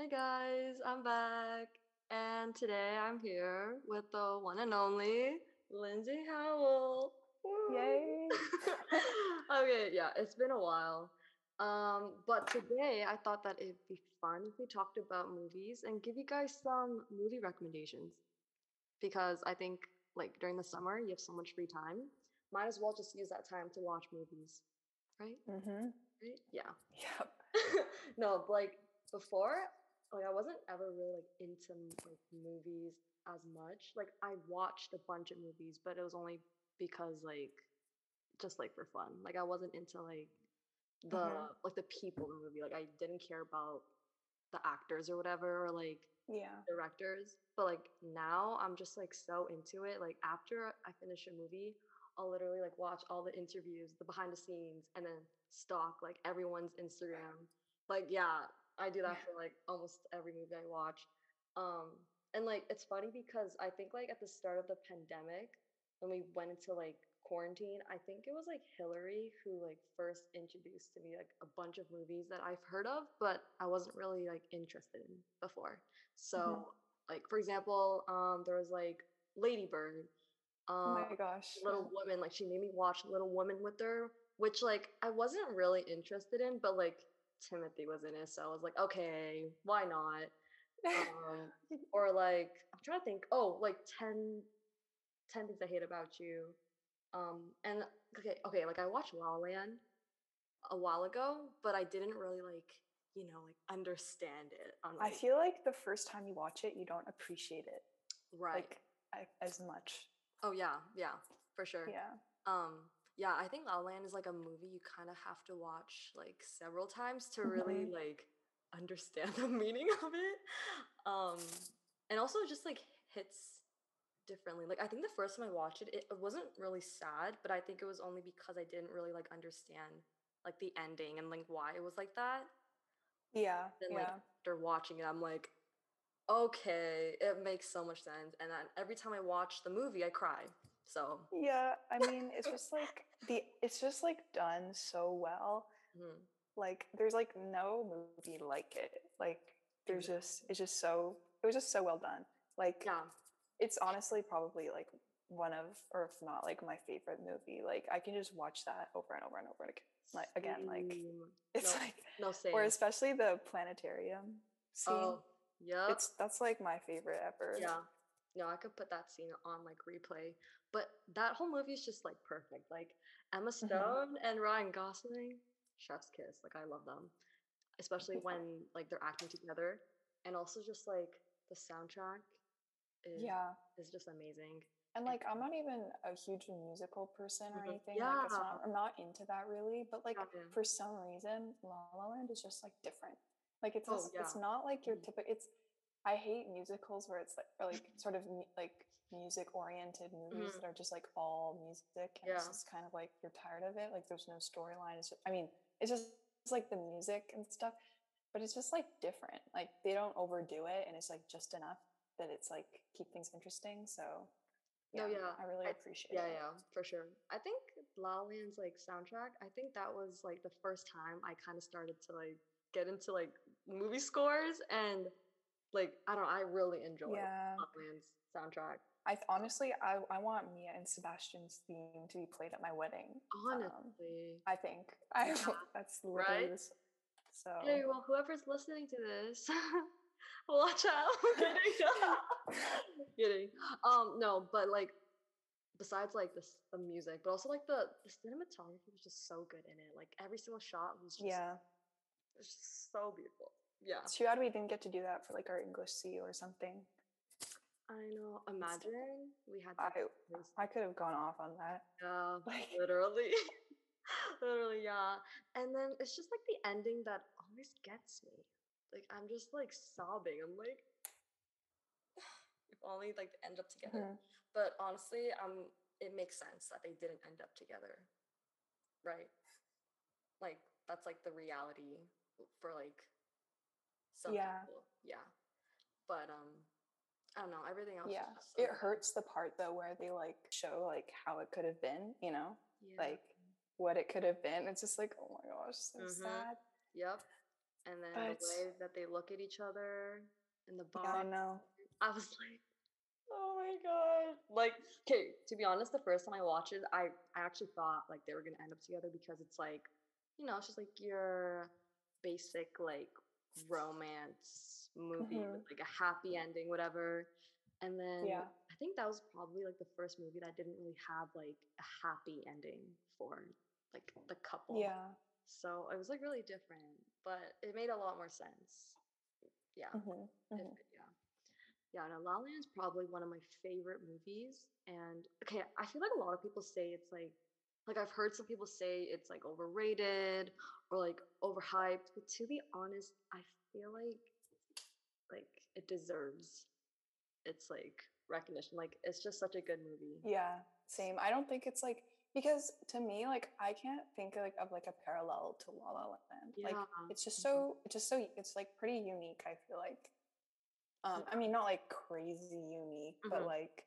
Hey guys, I'm back. And today I'm here with the one and only Lindsay Howell. Woo! Yay. okay, yeah, it's been a while. Um, but today I thought that it'd be fun if we talked about movies and give you guys some movie recommendations. Because I think like during the summer you have so much free time. Might as well just use that time to watch movies. Right? Mm-hmm. Right? Yeah. Yep. no, like before, like I wasn't ever really like into like movies as much. Like I watched a bunch of movies, but it was only because like just like for fun. Like I wasn't into like the Mhm. like the people in the movie. Like I didn't care about the actors or whatever or like Yeah. directors. But like now I'm just like so into it. Like after I finish a movie, I'll literally like watch all the interviews, the behind the scenes, and then stalk like everyone's Instagram. Like yeah, I do that for like almost every movie I watch. Um and like it's funny because I think like at the start of the pandemic, when we went into like quarantine, I think it was like Hillary who like first introduced to me like a bunch of movies that I've heard of, but I wasn't really like interested in before. So like for example, um there was like Lady Bird, Oh um my gosh. Little. Woman, like she made me watch Little Woman with her, which like I wasn't really interested in, but like Timothy was in it, so I was like, okay, why not? Um, or like I'm trying to think. Oh, like 10, 10 things I hate about you. Um, and okay, okay, like I watched La La Land a while ago, but I didn't really like you know like understand it. On I like, feel like the first time you watch it, you don't appreciate it right. like I- as much. oh yeah, yeah, for sure. Yeah. Um, yeah, I think La La Land is like a movie you kind of have to watch like several times to really Mhm. like understand the meaning of it. Um, and also it just like hits differently. Like I think the first time I watched it, it it wasn't really sad, but I think it was only because I didn't really like understand like the ending and like why it was like that. Yeah. Then yeah. like after watching it, I'm like, okay, it makes so much sense. And then every time I watch the movie, I cry. So yeah. I mean, it's just like the it's just like done so well. mhm. Like there's like no movie like it. Like there's just it's just so it was just so well done. Like yeah. it's honestly probably like one of or if not like my favorite movie. Like I can just watch that over and over and over again. Like again, like it's no, like no same. or especially the planetarium scene. oh, yep. It's that's like my favorite ever. yeah. No, I could put that scene on like replay. But that whole movie is just like perfect. Like Emma Mm-hmm. Stone and Ryan Gosling, chef's kiss. Like I love them. Especially when like they're acting together. And also just like the soundtrack is Yeah. is just amazing. And like I'm not even a huge musical person or Mhm. anything. Like it's Yeah. not I'm not into that really. But like Yeah, yeah. for some reason, La La Land is just like different. Like it's Oh, just- it's not like your Mhm. typical it's I hate musicals where it's like or like sort of like music oriented movies Mhm. that are just like all music and it's just kind of like you're tired of it. Like there's no storyline. It's just, I mean, it's just it's like the music and stuff, but it's just like different. Like they don't overdo it and it's like just enough that it's like keep things interesting. So No, yeah, I really I- appreciate Yeah, it. yeah, for sure. I think La La Land's like soundtrack. I think that was like the first time I kind of started to like get into like movie scores and like I don't. I really enjoy Yeah. La La Land's soundtrack. I honestly, I, I want Mia and Sebastian's theme to be played at my wedding. Um, Honestly, I think I Yeah, that's literally right? this. So hey, well, whoever's listening to this, watch out. kidding, kidding. Um, no, but like besides like the s- the music, but also like the the cinematography was just so good in it. Like every single shot was just yeah, it's just so beautiful. Yeah. it's too bad we didn't get to do that for like our English C or something. I know. Imagine we had I. I could have gone off on that. Yeah, like- literally. literally, yeah. And then it's just like the ending that always gets me. Like I'm just like sobbing. I'm like, if only like they end up together. Mhm. But honestly, um, it makes sense that they didn't end up together, right? Like that's like the reality for like some Yeah. people. Yeah. But um, I don't know. Everything else. Yeah, so it hurts the part though where they like show like how it could have been. You know, Yeah. like what it could have been. It's just like oh my gosh, so Mhm. sad. Yep. and then But- the way that they look at each other in the bar. Yeah, no. I was like, oh my god. Like, okay, to be honest, the first time I watched it, I, I actually thought like they were gonna end up together because it's like, you know, it's just like your basic like romance movie with like a happy ending, whatever. And then Yeah. I think that was probably like the first movie that didn't really have like a happy ending for like the couple. Yeah. So it was like really different, but it made a lot more sense. Yeah. hmm It- hmm yeah. Yeah, no, La La Land is probably one of my favorite movies. And okay, I feel like a lot of people say it's like like I've heard some people say it's like overrated or like overhyped, but to be honest, I feel like like it deserves its like recognition. Like it's just such a good movie. Yeah, same. I don't think it's like because to me, like I can't think like of like a parallel to La La Land. Like Yeah. it's just Mhm. so it's just so it's like pretty unique. I feel like. Um, I mean, not like crazy unique, but Mhm. like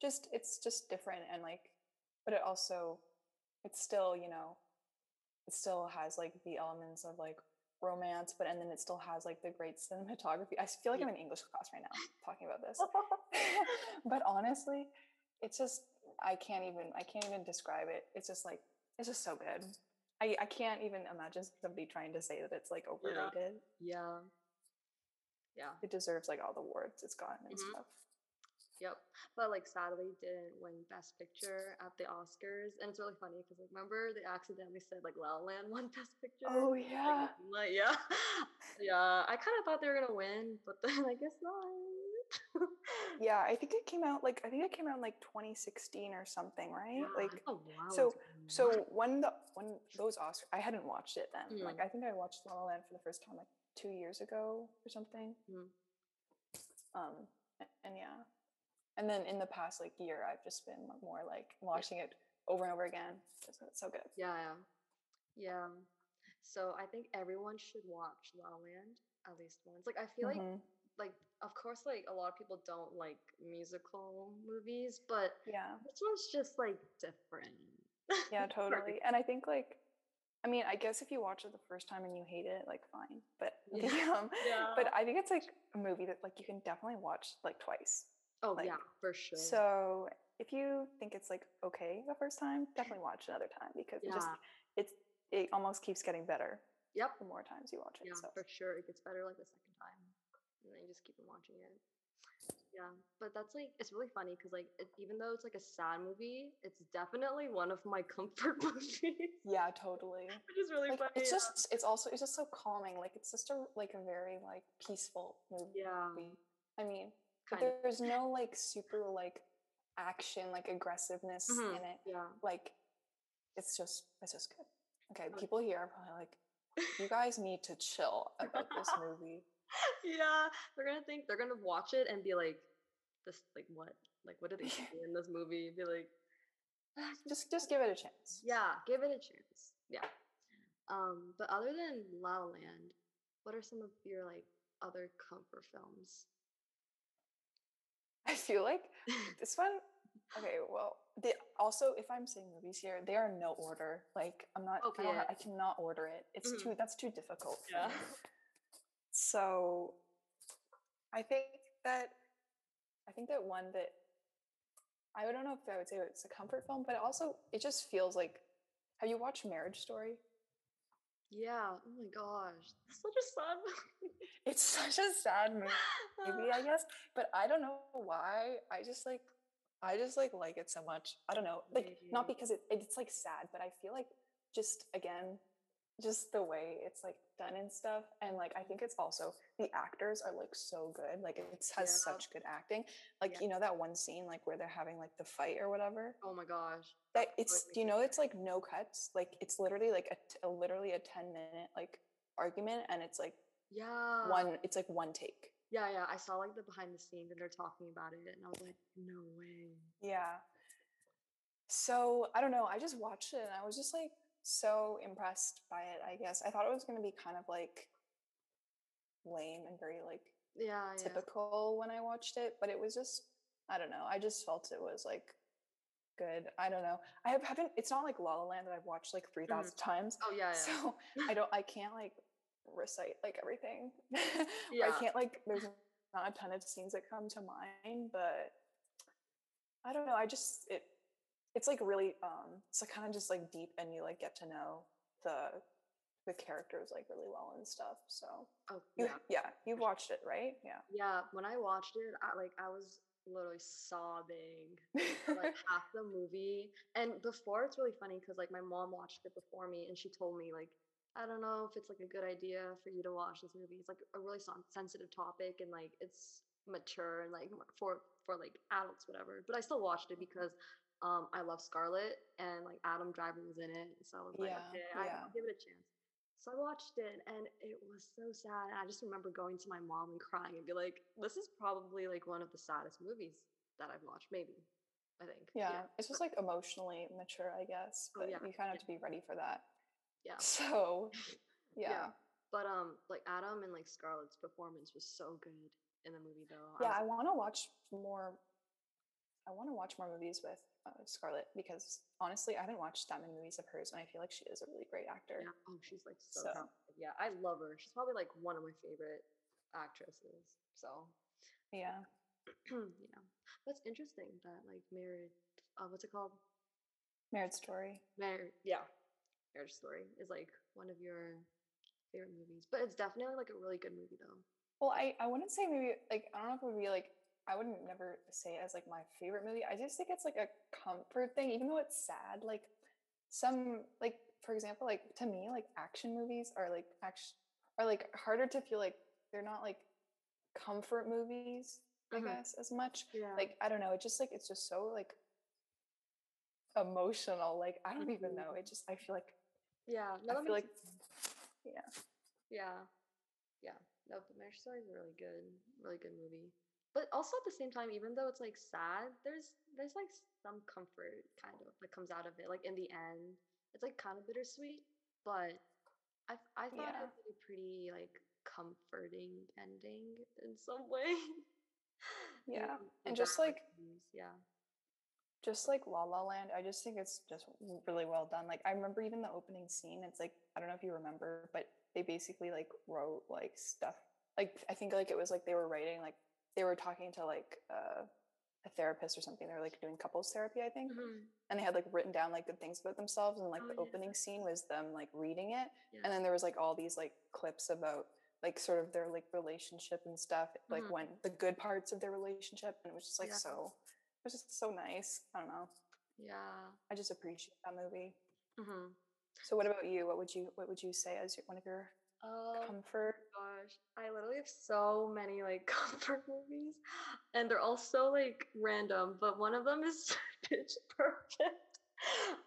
just it's just different and like, but it also it's still you know, it still has like the elements of like romance, but and then it still has like the great cinematography. I feel like Yeah. I'm in English class right now talking about this but honestly, it's just I can't even I can't even describe it. It's just like it's just so good. I I can't even imagine somebody trying to say that it's like overrated. yeah. Yeah. It deserves like all the awards it's gotten and Mhm. stuff. Yep. But like sadly didn't win Best Picture at the Oscars. And it's really funny because like remember they accidentally said like La La Land won Best Picture. Oh yeah. like, yeah. yeah. I kind of thought they were gonna win, but then I guess not. Yeah, I think it came out like I think it came out in like 2016 or something, right? Yeah, Like so- so when the when those Oscars, I hadn't watched it then. Mm. Like I think I watched La La Land for the first time like 2 years ago or something. Mm. Um and yeah. And then in the past like year I've just been more like watching it over and over again. It's, it's so good. Yeah, yeah. Yeah. So I think everyone should watch La La Land at least once. Like I feel like Mhm. like of course like a lot of people don't like musical movies, but yeah. this one's just like different. Yeah, totally. And I think like I mean, I guess if you watch it the first time and you hate it, like fine. But Yeah. um, Yeah. but I think it's like a movie that like you can definitely watch like twice. Oh like, yeah, for sure. So if you think it's like okay the first time, definitely watch another time because it just it's it almost keeps getting better Yep. the more times you watch it. Yeah, so for sure. It gets better like the second time, and then you just keep on watching it. Yeah, but that's like it's really funny because like it, even though it's like a sad movie, it's definitely one of my comfort movies, yeah, totally. which is really Like funny. it's yeah. just it's also it's just so calming. Like it's just a like a very like peaceful movie. yeah, I mean, kind of. there's no like super like action like aggressiveness Mhm, in it. Yeah, Like it's just it's just good. Okay, people here are probably like, you guys need to chill about this movie. yeah. They're gonna think they're gonna watch it and be like, this like what? Like what did they do in this movie? Be like, "Ah, Just just give it a chance. Yeah, give it a chance. Yeah. Um, but other than La La Land, what are some of your like other comfort films? I feel like this one. Okay, well, the also if I'm saying movies here, they are no order. Like I'm not. I, Okay. I cannot order it. It's Mhm. too. That's too difficult. Yeah. So, I think that I think that one that I don't know if I would say it's a comfort film, but also it just feels like. Have you watched Marriage Story? Yeah. Oh my gosh. Such a sad It's such a sad movie. movie, I guess. But I don't know why. I just like I just like like it so much. I don't know. Like not because it, it's like sad, but I feel like just again, just the way it's like done and stuff. And like I think it's also the actors are like so good. Like it has Yeah. such good acting. Like Yeah. you know that one scene like where they're having like the fight or whatever. Oh my gosh. That it's do you know it's like no cuts. Like it's literally like a, t- a literally a 10 minute like argument and it's like Yeah. one it's like one take. Yeah, yeah. I saw like the behind the scenes and they're talking about it and I was like, no way. Yeah. So I don't know. I just watched it and I was just like so impressed by it, I guess. I thought it was going to be kind of like lame and very like Yeah, yeah. typical when I watched it, but it was just, I don't know. I just felt it was like good. I don't know. I have, haven't, it's not like La La Land that I've watched like 3,000 mm-hmm. times. Oh yeah, yeah. So I don't, I can't like recite like everything. Yeah. I can't like there's not a ton of scenes that come to mind, but I don't know. I just it it's like really um it's like kind of just like deep and you like get to know the the characters like really well and stuff. So Oh, you yeah. yeah, you've watched it, right? Yeah. Yeah. When I watched it, I like I was literally sobbing like half the movie. And before it's really funny because like my mom watched it before me and she told me like I don't know if it's like a good idea for you to watch this movie. It's like a really sen- sensitive topic and like it's mature and like for for like adults whatever. But I still watched it because um I love Scarlett and like Adam Driver was in it. So I was like, Yeah, okay, I, yeah. I'll give it a chance. So I watched it and it was so sad. I just remember going to my mom and crying and be like, this is probably like one of the saddest movies that I've watched, maybe. I think. Yeah. It's just like emotionally mature, I guess. Oh, But yeah, you kind of have to be ready for that. Yeah. So yeah. But um like Adam and like Scarlett's performance was so good in the movie though. Yeah, I was- want to watch more. I want to watch more movies with uh, Scarlett because honestly, I haven't watched that many movies of hers, and I feel like she is a really great actor. yeah. Oh, she's like so, So-. Yeah, I love her. She's probably like one of my favorite actresses. So Yeah, yeah. That's interesting that like married uh what's it called? Marriage Story. Married yeah. Marriage Story is like one of your favorite movies. But it's definitely like a really good movie though. Well, I I wouldn't say maybe like I don't know if it would be like I wouldn't never say it as like my favorite movie. I just think it's like a comfort thing, even though it's sad. Like some like for example, like to me, like action movies are like action are like harder to feel like they're not like comfort movies, I Mhm. guess, as much. Yeah. like i don't know it just like it's just so like emotional like i don't even Mhm. know it just i feel like yeah. No, i feel like sense. yeah Yeah. Yeah. No, but Marriage Story is a really good, really good movie. But also at the same time, even though it's like sad, there's there's like some comfort kind of that comes out of it. Like in the end, it's like kind of bittersweet, but I I thought Yeah. it was a pretty like comforting ending in some way. Yeah, um, Even and just, like, yeah. just like la la land i just think it's just really well done like i remember even the opening scene it's like i don't know if you remember but they basically like wrote like stuff like i think like it was like they were writing like they were talking to like uh, a therapist or something they were like doing couples therapy i think Mhm. and they had like written down like good things about themselves and like Oh, the yeah. opening scene was them like reading it Yeah. and then there was like all these like clips about like sort of their like relationship and stuff like Mhm. when the good parts of their relationship and it was just like Yeah. so it was just so nice i don't know yeah. i just appreciate that movie hmm so what about you what would you what would you say as your, one of your Um, comfort gosh, I literally have so many like comfort movies, and they're all so like random. But one of them is Pitch Perfect.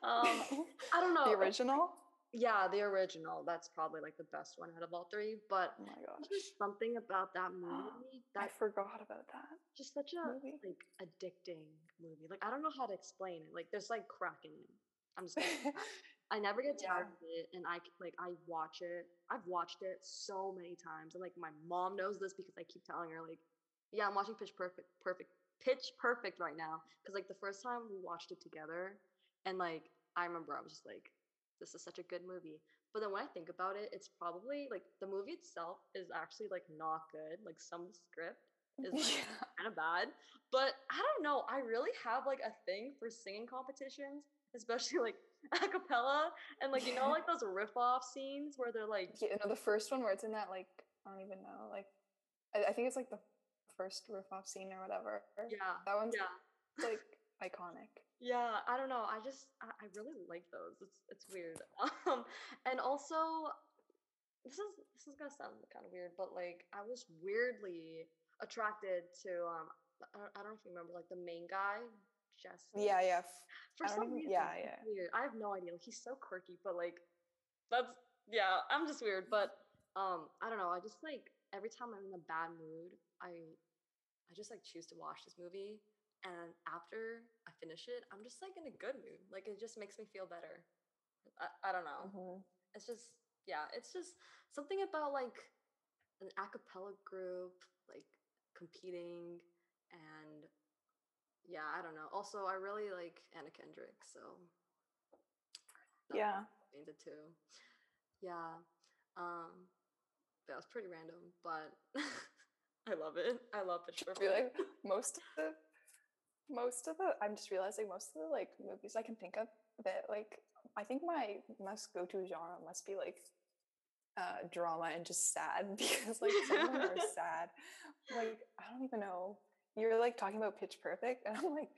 Um, I don't know. the original Yeah, the original. That's probably like the best one out of all three. But oh my gosh just something about that movie i forgot about that just such a movie. like addicting movie. Like I don't know how to explain it. Like there's like crack in it. I'm just I never get tired of it, and I like I watch it. I've watched it so many times, and like my mom knows this because I keep telling her like, yeah, I'm watching Pitch Perfect, Perfect, Pitch Perfect right now. Because like the first time we watched it together, and like I remember I was just like, this is such a good movie. But then when I think about it, it's probably like the movie itself is actually like not good. Like some script is like, yeah kind of bad. But I don't know. I really have like a thing for singing competitions, especially like a cappella and like you know like those riff off scenes where they're like Yeah, no, the first one where it's in that like I don't even know, like I, I think it's like the first riff off scene or whatever. yeah that one's yeah like iconic. yeah I don't know. I just I, I really like those. It's it's weird. Um and also this is this is gonna sound kind of weird, but like I was weirdly attracted to um I don't, I don't know if you remember like the main guy Yeah, yeah. For some reason, yeah, yeah. weird. I have no idea. Like, he's so quirky, but like, that's yeah. I'm just weird, but um, I don't know. I just like every time I'm in a bad mood, I I just like choose to watch this movie, and after I finish it, I'm just like in a good mood. Like it just makes me feel better. I, I don't know. Mhm. It's just yeah. It's just something about like an a cappella group like competing and yeah, I don't know. Also, I really like Anna Kendrick, so Yeah. it too. Yeah. Um Yeah, it's pretty random, but I love it. I love Pitch I Perfect. feel like most of the most of the I'm just realizing most of the like movies I can think of that like I think my must go to genre must be like uh drama and just sad because like some of them are sad. Like I don't even know. You're like talking about Pitch Perfect and I'm like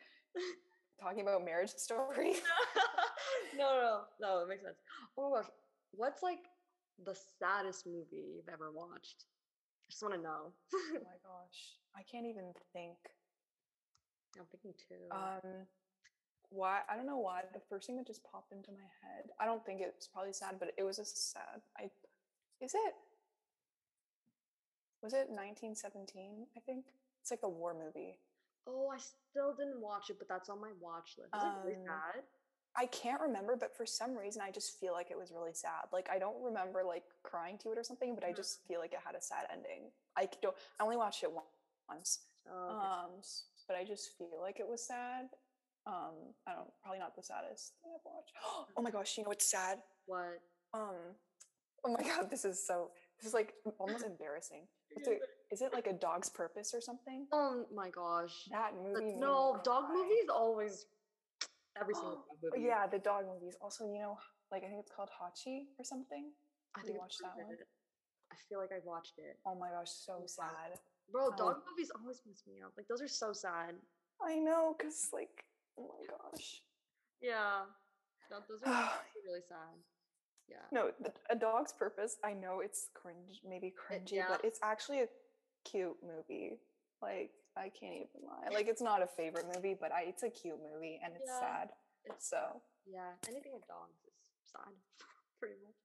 talking about Marriage Story. no, no, no, it makes sense. Oh my gosh, what's like the saddest movie you've ever watched? I just want to know. oh my gosh. I can't even think. I'm thinking too. Um, why? I don't know why. The first thing that just popped into my head. I don't think it's probably sad, but it was a sad. I is it? Was it 1917? I think it's like a war movie. oh, I still didn't watch it, but that's on my watch list. Is it really Um, sad? I can't remember, but for some reason, I just feel like it was really sad. Like I don't remember like crying to it or something, but I Mhm. just feel like it had a sad ending. I don't. I only watched it once, Oh, okay. um, but I just feel like it was sad. Um, I don't. Probably not the saddest thing I've watched. Oh my gosh! You know what's sad? what? Um, oh my god, this is so. This is like almost embarrassing. Is it like a dog's purpose or something? Oh my gosh. That movie. no, dog movies always. Every single oh, dog movie. Yeah, the dog movies. Also, you know, like I think it's called Hachi or something. I think it's watched that one? I feel like I've watched it. Oh my gosh, so sad. Bro, dog movies always mess me up. Like those are so sad. I know, cause like, oh my gosh. Yeah. No, those are really sad. Yeah. No, the, a dog's purpose. I know it's cringe, maybe cringy, yeah. but it's actually a cute movie. Like I can't even lie. Like it's not a favorite movie, but I, it's a cute movie and it's Yeah. sad. It's So yeah, anything with dogs is sad, pretty much.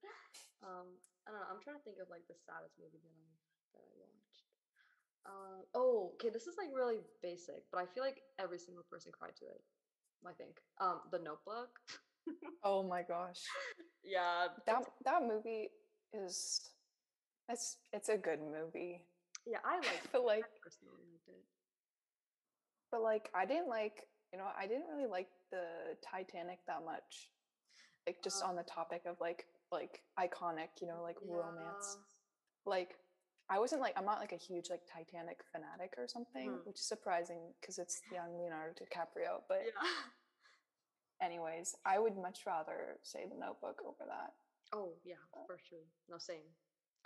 Um, I don't know. I'm trying to think of like the saddest movie that I that I watched. Uh, oh, okay. This is like really basic, but I feel like every single person cried to it. I think. Um, The Notebook. oh my gosh, yeah, that that movie is. It's it's a good movie, yeah, I like. but like I personally liked it. But like I didn't like, you know, I didn't really like the Titanic that much. Like just on the topic of like like iconic, you know, like romance. Like I wasn't like I'm not like a huge like Titanic fanatic or something, Mhm. which is surprising because it's young Leonardo DiCaprio. But Yeah. yeah. anyways, I would much rather say the notebook over that. Oh yeah, for sure. No, same.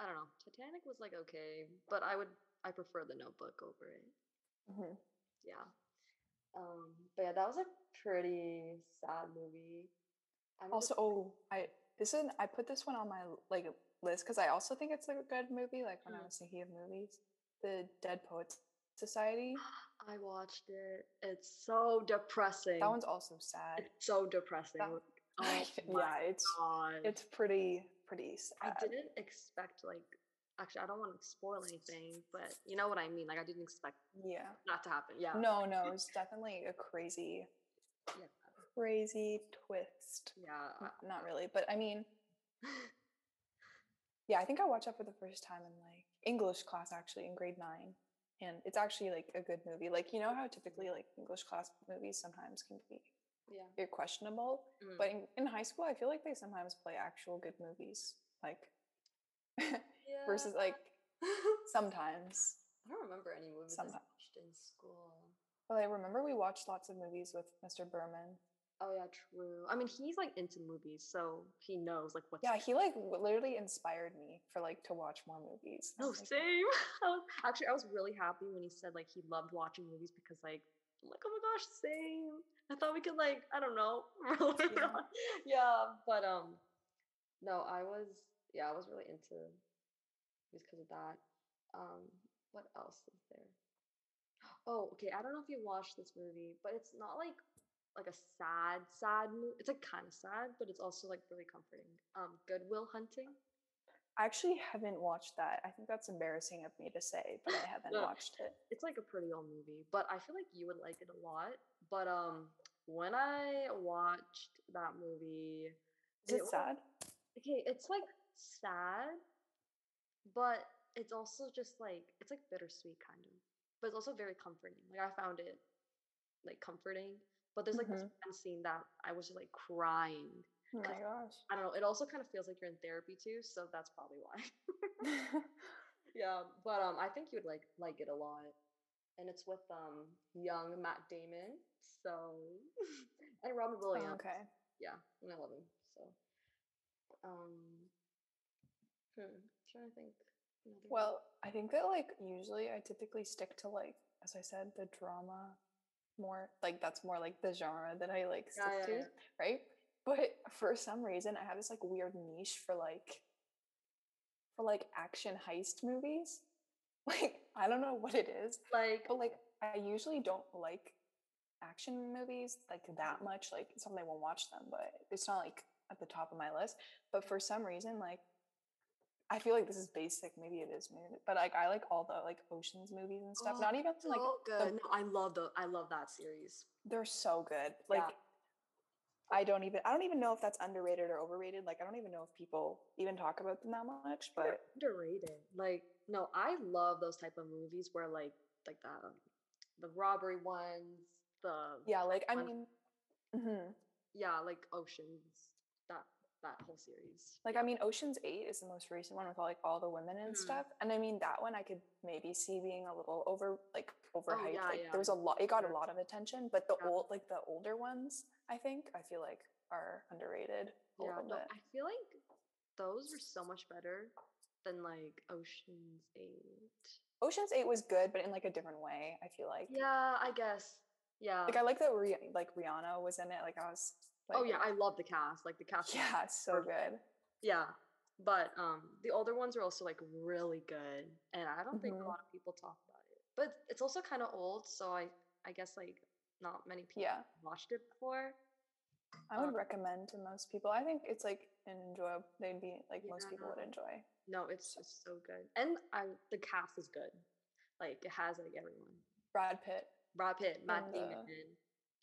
I don't know. Titanic was like okay, but I would I prefer the Notebook over it. Mhm. Yeah. Um, but yeah, that was a pretty sad movie. I'm Also, just- oh, I this is I put this one on my like list because I also think it's a good movie. Like when I Mm. was thinking of movies, the Dead Poets Society. I watched it. It's so depressing. That one's also sad. it's so depressing. That- oh yeah, it's god. it's pretty pretty I uh, didn't expect like actually I don't want to spoil anything, but you know what I mean. Like I didn't expect Yeah. not to happen. Yeah. No, no, it's definitely a crazy, Yeah. crazy twist. Yeah. N- uh, Not uh. really, but I mean, yeah, I think I watched that for the first time in like English class actually in grade nine. And it's actually like a good movie. Like, you know how typically like English class movies sometimes can be yeah. very questionable. Mm. But in, in high school, I feel like they sometimes play actual good movies. Like yeah. versus like sometimes. I don't remember any movies I watched in school. But I remember we watched lots of movies with Mr. Berman. Oh yeah, true. I mean, he's like into movies, so he knows like what. Yeah, he like literally inspired me for like to watch more movies. I No, was like, same. Actually, I was really happy when he said like he loved watching movies because like, I'm like, oh my gosh, same. I thought we could like, I don't know, Yeah. yeah. But um, no, I was yeah, I was really into because of that. Um, what else is there? Oh, okay. I don't know if you watched this movie, but it's not like like a sad, sad movie. It's like kind of sad, but it's also like really comforting. Um, Goodwill Hunting. I actually haven't watched that. I think that's embarrassing of me to say, but I haven't No. watched it. it's like a pretty old movie, but I feel like you would like it a lot. But um, when I watched that movie, Is it was- sad? Okay, it's like sad, but it's also just like it's like bittersweet kind of, but it's also very comforting. Like I found it like comforting. But there's like this Mhm. one scene that I was just like crying, Oh my gosh. I don't know. It also kind of feels like you're in therapy too, so that's probably why. yeah, but um, I think you would like like it a lot, and it's with um young Matt Damon, so and Robin Oh, Williams. okay. Yeah, and I love him. So, um, hmm, trying to think. Well, I think that like usually I typically stick to like, as I said, the drama more like that's more like the genre that I like stick Yeah, yeah, to, yeah. right? But for some reason I have this like weird niche for like for like action heist movies. Like I don't know what it is, like, but like I usually don't like action movies like that much. Like something I won't watch them, but it's not like at the top of my list. But for some reason, like I feel like this is basic. Maybe it is, maybe, but like I like all the like Ocean's movies and stuff. Oh, not even like so the- good. no, I love the I love that series. they're so good. Like Yeah. I don't even I don't even know if that's underrated or overrated. Like I don't even know if people even talk about them that much. They're But underrated. Like, no, I love those type of movies where like like the um, the robbery ones, the yeah, like I One- mean, mhm. yeah, like Ocean's. That that whole series. Like I mean, Ocean's Eight is the most recent one with all, like all the women and Mhm. stuff, and I mean that one I could maybe see being a little over like overhyped. Oh, yeah, like yeah. there was a lot, it got a lot of attention, but the Yeah. old like the older ones, I think I feel like are underrated a Yeah, little no, bit. I feel like those were so much better than like Ocean's Eight. Ocean's Eight was good, but in like a different way. I feel like. Yeah, I guess. Yeah. Like I like that Rih- like Rihanna was in it. Like I was. Like, oh yeah, I love the cast. Like the cast. Yeah, it's so perfect. good. Yeah, but um, the older ones are also like really good, and I don't think a Mhm. lot of people talk about it. But it's also kind of old, so I I guess like not many people Yeah, watched it before. I would Um, recommend to most people. I think it's like an enjoyable. They'd be like most people would enjoy. No, it's just so good, and I the cast is good. Like it has like everyone: Brad Pitt. Brad Pitt, Matt Damon,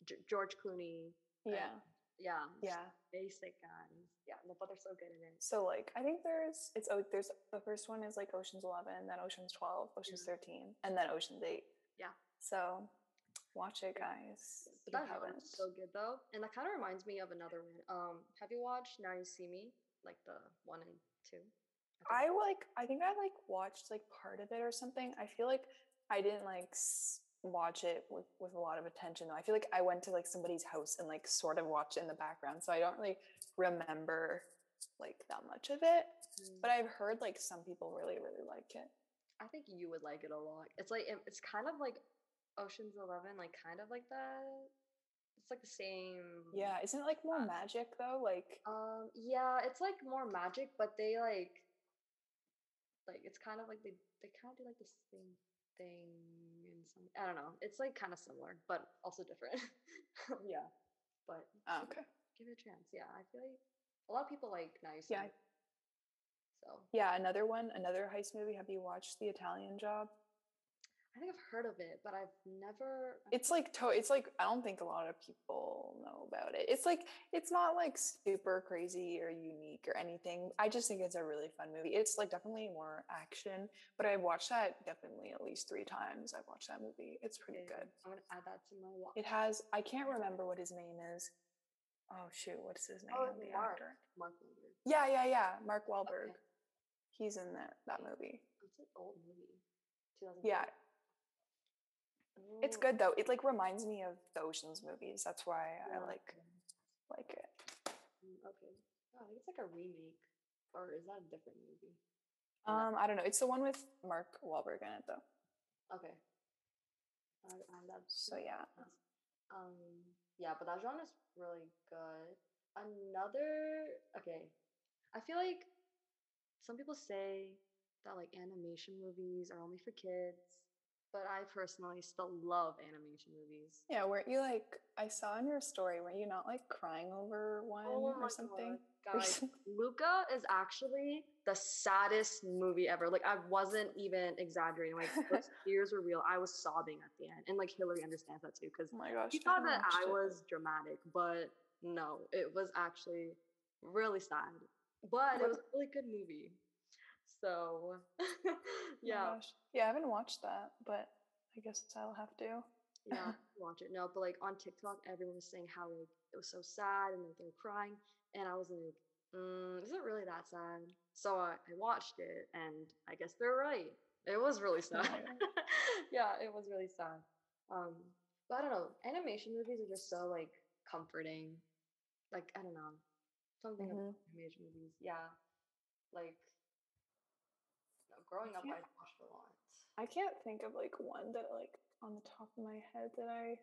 G- George Clooney. and- Yeah, yeah, yeah. basic guys. Yeah, no, but they're so good in it. So like I think there's it's oh there's the first one is like Ocean's Eleven, then Ocean's Twelve, Ocean's Yeah. Thirteen, and then Ocean's Eight. Yeah. So watch it, guys. But that haven't. so good though, and that kind of reminds me of another one. Um, have you watched Now You See Me? Like the one and two. I think. like I think I like watched like part of it or something. I feel like I didn't like s- watch it with with a lot of attention though. I feel like I went to like somebody's house and like sort of watched it in the background, so I don't really remember like that much of it. Mm, But I've heard like some people really really like it. I think you would like it a lot. It's like it's kind of like Ocean's Eleven, like kind of like that. It's like the same. Yeah, isn't it like more magic though? Like Um. Yeah, it's like more magic, but they like, like it's kind of like they they kind of do like the same thing in some. I don't know. It's like kind of similar, but also different. yeah, but oh, okay. give it a chance. Yeah, I feel like a lot of people like nice. Yeah, So Yeah, another one, another heist movie. Have you watched The Italian Job? I think I've heard of it, but I've never. It's like to- it's like I don't think a lot of people know about it. It's like it's not like super crazy or unique or anything. I just think it's a really fun movie. It's like definitely more action, but I watched that definitely at least three times. I've watched that movie. It's pretty Okay, good. I'm gonna add that to my watch. It has I can't remember what his name is. Oh shoot, what's his name? Oh, the Mark. actor. Mark Wahlberg. Yeah, yeah, yeah. Mark Wahlberg. Okay. He's in that that movie. It's an old movie. 2000. Yeah, it's good though. It like reminds me of the Ocean's movies. That's why I like like it. Mm, Okay. Oh, I think it's like a remake, or is that a different movie? Um, I don't know. It's the one with Mark Wahlberg in it though. Okay. I, I love. So yeah. Um. Yeah, but that genre is really good. Another. Okay. I feel like some people say that like animation movies are only for kids, but I personally still love animation movies. Yeah, weren't you like I saw in your story, were you not like crying over one Oh or something? God, guys! Luca is actually the saddest movie ever. Like I wasn't even exaggerating. Like those tears were real. I was sobbing at the end, and like Hillary understands that too because oh my gosh. she thought that I it. was dramatic, but no, it was actually really sad. But it was a really good movie. So Oh yeah, gosh. Yeah, I haven't watched that, but I guess I'll have to. Yeah, watch it. No, but like on TikTok, everyone was saying how like it was so sad and like they were crying, and I was like, mm, is it really that sad? So I, I watched it, and I guess they're right. It was really sad. yeah, it was really sad. Um, but I don't know. Animation movies are just so like comforting. Like I don't know, something Mhm. about animation movies. Yeah, like growing up, I watched a lot. I can't think of like one that like on the top of my head that I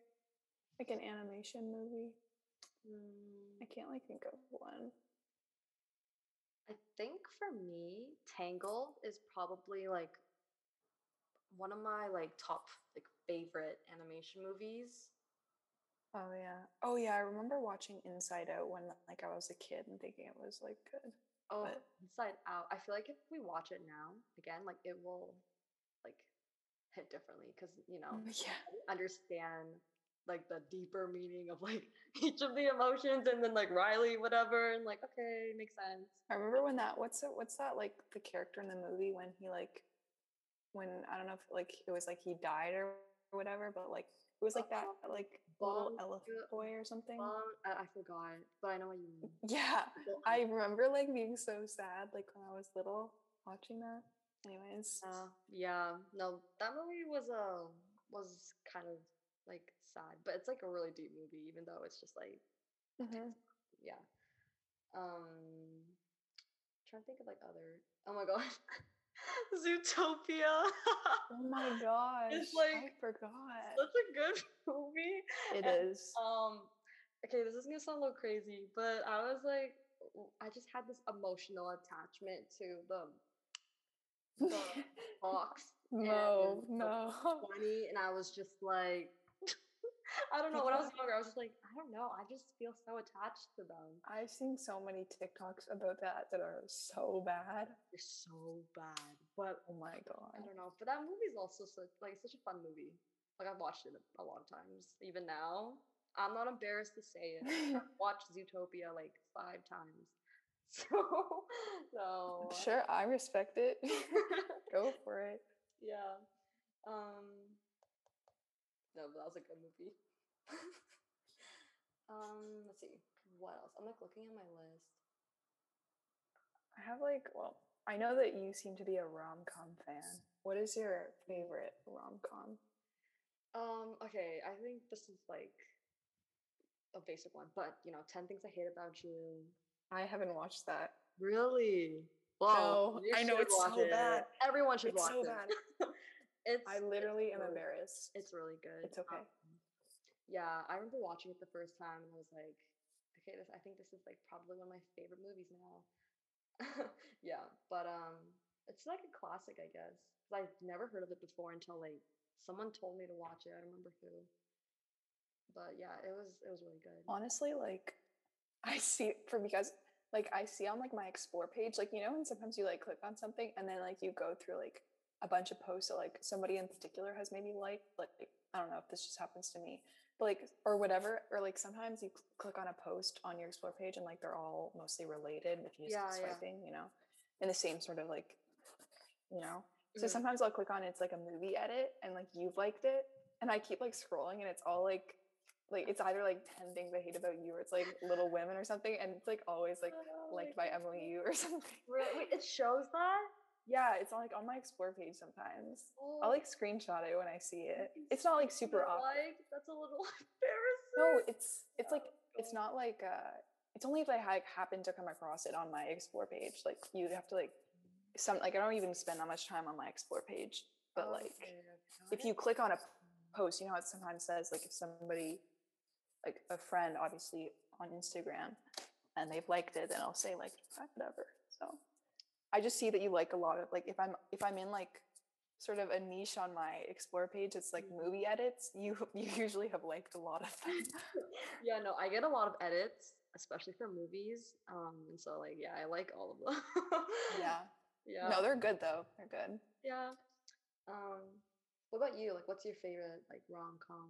like an animation movie. Mm, I can't like think of one. I think for me, Tangled is probably like one of my like top like favorite animation movies. Oh yeah. Oh yeah, I remember watching Inside Out when like I was a kid and thinking it was like good. Oh, But- Inside Out. Uh, I feel like if we watch it now again, like it will like hit differently because you know mm, Yeah. understand like the deeper meaning of like each of the emotions and then like Riley whatever and like okay makes sense. I remember when that what's it what's that like the character in the movie when he like when I don't know if like it was like he died or whatever, but like it was like that Uh, like little elephant boy or something. Um, I, forgot, but I know what you mean. Yeah. I remember like being so sad like when I was little watching that. Anyways. Uh, yeah, no, that movie was uh was kind of like sad, but it's like a really deep movie, even though it's just like Mhm. yeah. Um, trying to think of like other. Oh my god, Zootopia. Oh my gosh. I like forgot. Such a good movie. It and, is. Um, okay, this is gonna sound a little crazy, but I was like, I just had this emotional attachment to the the box no, no. bunny, and I was just like, I don't know. When I was younger, I was just like, I don't know. I just feel so attached to them. I've seen so many TikToks about that that are so bad. They're so bad, but Oh my god, I don't know. But that movie is also such like such a fun movie. Like I've watched it a, a lot of times, even now. I'm not embarrassed to say it. I've watched Zootopia like five times. So, so Sure, I respect it. Go for it. yeah. Um. No, but that was a good movie. um. Let's see. What else? I'm like looking at my list. I have like, well, I know that you seem to be a rom com fan. What is your favorite rom com? Um. Okay. I think this is like a basic one, but you know, ten things I hate about you. I haven't watched that. Really? No, I know it's so it. bad. Everyone should It's watch so it. bad. it's I literally am really- embarrassed. it's really good. It's okay. Um, yeah, I remember watching it the first time and I was like, okay, this I think this is like probably one of my favorite movies now. yeah, but um, it's like a classic, I guess. 'cause I've never heard of it before until like someone told me to watch it. I don't remember who. But yeah, it was it was really good. honestly like i see for because like i see on like my explore page like you know and sometimes you like click on something and then like you go through like a bunch of posts that like somebody in particular has maybe liked like like i don't know if this just happens to me but like or whatever or like sometimes you cl- click on a post on your explore page and like they're all mostly related if you just Yeah, keep yeah. swiping you know in the same sort of like you know so Mhm. sometimes i'll click on it's like a movie edit and like you've liked it and i keep like scrolling and it's all like like it's either like 10 things i hate about you or it's like little women or something and it's like always like Oh, liked by emily you or something Really? It shows that? Yeah it's on, like on my explore page sometimes. Oh, i'll like screenshot it when i see it. it's not like super up liked? That's a little embarrassing. no it's it's like Oh, it's not like uh it's only if i like happen to come across it on my explore page. Like you have to like some like i don't even spend that much time on my explore page but like Okay, okay, if you click on a post, you know how it sometimes says like if somebody, like a friend, obviously on Instagram, and they've liked it, then I'll say like "Ah, whatever. So I just see that you like a lot of like if I'm if I'm in like sort of a niche on my explore page, it's like Mhm. movie edits. You you usually have liked a lot of them. yeah, no, I get a lot of edits, especially for movies. Um, and so like, yeah, I like all of them. yeah. yeah, No, they're good though. They're good. yeah. Um, what about you? Like, what's your favorite like rom com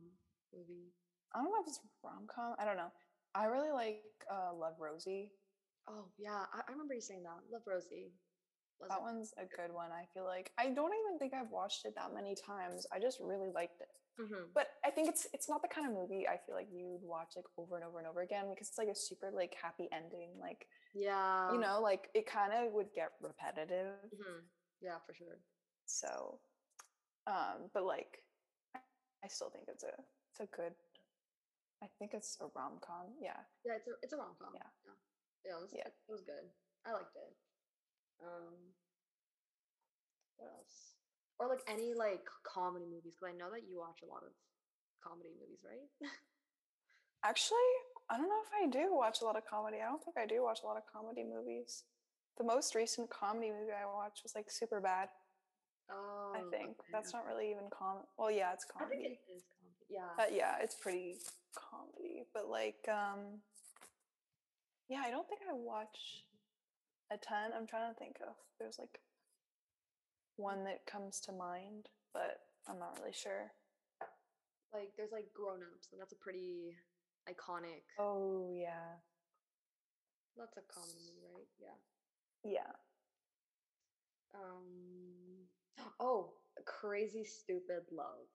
movie? I don't know if it's rom com. I don't know. I really like uh, Love Rosie. Oh yeah, I, I remember you saying that. Love Rosie. Was That it? one's a good one. I feel like I don't even think I've watched it that many times. I just really liked it. Mhm. But I think it's it's not the kind of movie I feel like you'd watch like over and over and over again because it's like a super like happy ending. Like Yeah. you know, like it kind of would get repetitive. Mhm. Yeah, for sure. So, um, but like, I- still think it's a it's a good. I think it's a rom com. Yeah, Yeah, it's a it's a rom com. Yeah. yeah, yeah. It was, Yeah. It was good. I liked it. Um, what else? Or like any like comedy movies? Because I know that you watch a lot of comedy movies, right? actually, I don't know if I do watch a lot of comedy. I don't think I do watch a lot of comedy movies. The most recent comedy movie I watched was like Superbad. oh, I think okay, that's not really even com. Well, yeah, it's comedy. I think it is comedy. Yeah. Uh, yeah, it's pretty comedy, but like, um, yeah, I don't think I watch a ton. I'm trying to think of there's like one that comes to mind, but I'm not really sure. like there's like Grown Ups, and that's a pretty iconic. Oh yeah, That's a comedy right? Yeah. yeah. Um. Oh, Crazy Stupid Love.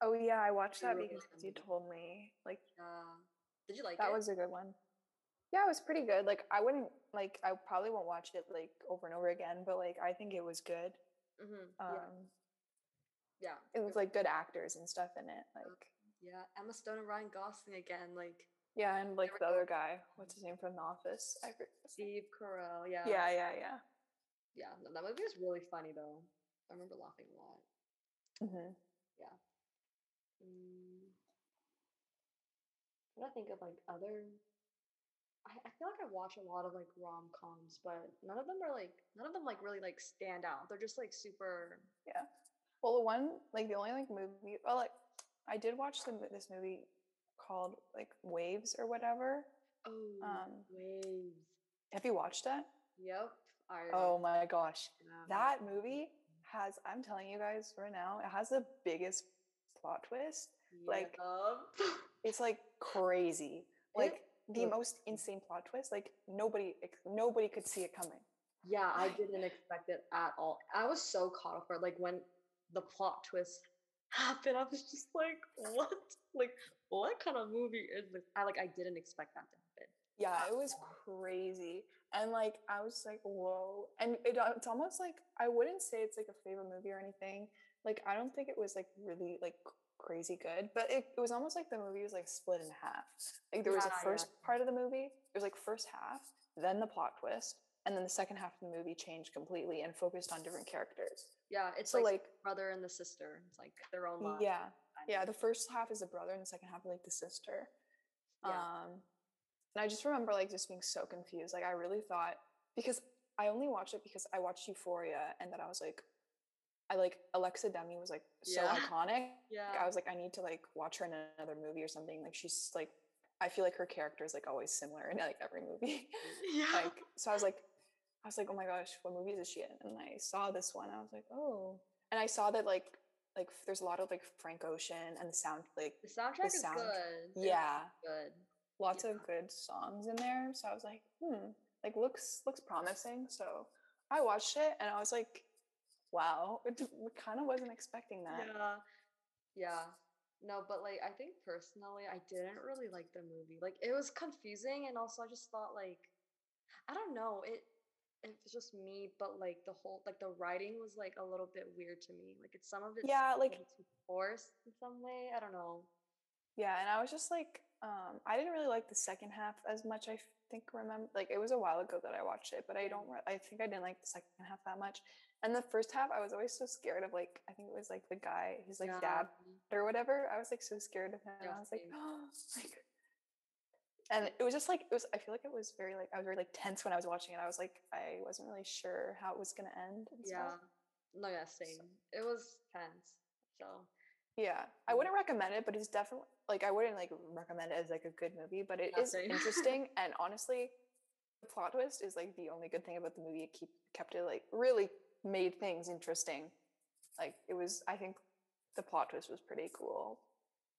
Oh yeah, I watched that because you told me. Like did you like that it? was a good one. Yeah, it was pretty good. Like I wouldn't like I probably won't watch it like over and over again, but like I think it was good. Mm-hmm. Um, yeah. Yeah. it was like good actors and stuff in it. Like Yeah, Emma Stone and Ryan Gosling again, like yeah, and like the other guy, what's his name from The Office? I forget his name. Steve Carell. Yeah. Yeah, yeah, yeah. Yeah. no, that movie was really funny though. I remember laughing a lot. hmm Yeah. Mm. I'm trying to think of like other. I, I feel like I watch a lot of like rom coms, but none of them are like none of them like really like stand out. They're just like super. Yeah. Well, the one like the only like movie. Well, like I did watch the, this movie called like Waves or whatever. Oh, Um, waves. Have you watched that? Yep. I Oh my gosh, yeah. that movie has. I'm telling you guys right now, it has the biggest plot twist. like, It's like crazy. Like the was most insane plot twist. Like nobody, nobody could see it coming. Yeah, I didn't expect it at all. I was so caught off guard. Like when the plot twist happened, I was just like, "What? Like, what kind of movie is this?" I like, I didn't expect that to happen. Yeah, it was crazy. And like I was like, whoa. And it, uh, it's almost like I wouldn't say it's like a favorite movie or anything. Like I don't think it was like really like crazy good, but it, it was almost like the movie was like split in half. Like there was Yeah, a yeah. first part of the movie, it was like first half, then the plot twist, and then the second half of the movie changed completely and focused on different characters. Yeah, it's So like, like brother and the sister. It's like their own lives. yeah, yeah, the first half is the brother and the second half like the sister. Yeah. Um and I just remember like just being so confused. Like I really thought because I only watched it because I watched Euphoria and then I was like I like Alexa Demie was like so Yeah. iconic. yeah. I was like I need to like watch her in another movie or something. Like she's like I feel like her character is like always similar in like every movie. yeah. like so I was like I was like, oh my gosh, what movies is she in? And I saw this one. I was like, oh. And I saw that like like there's a lot of like Frank Ocean and the sound like the soundtrack is sound- good. Yeah, good. lots Yeah. of good songs in there. So I was like, hmm, like looks looks promising. So I watched it and I was like, wow, it kind of wasn't expecting that. Yeah. Yeah. No, but like I think personally I didn't really like the movie. Like it was confusing and also I just thought like I don't know, it it was just me, but like the whole like the writing was like a little bit weird to me. Like it's some of it Yeah, like too forced in some way. I don't know. yeah, and I was just like, um, I didn't really like the second half as much. I think remember like it was a while ago that I watched it, but I don't. re- I think I didn't like the second half that much. And the first half, I was always so scared of like I think it was like the guy, his like dad or whatever. I was like so scared of him. Yeah, I was like, same. like, and it was just like it was. I feel like it was very like I was very like tense when I was watching it. I was like I wasn't really sure how it was gonna end. And Yeah. stuff. No, yeah, same. It was tense. So Yeah, I Mm. wouldn't recommend it, but it's definitely like I wouldn't like recommend it as like a good movie, but it Yeah, is interesting. and honestly, the plot twist is like the only good thing about the movie. It keep kept it like really made things interesting. Like it was, I think the plot twist was pretty cool.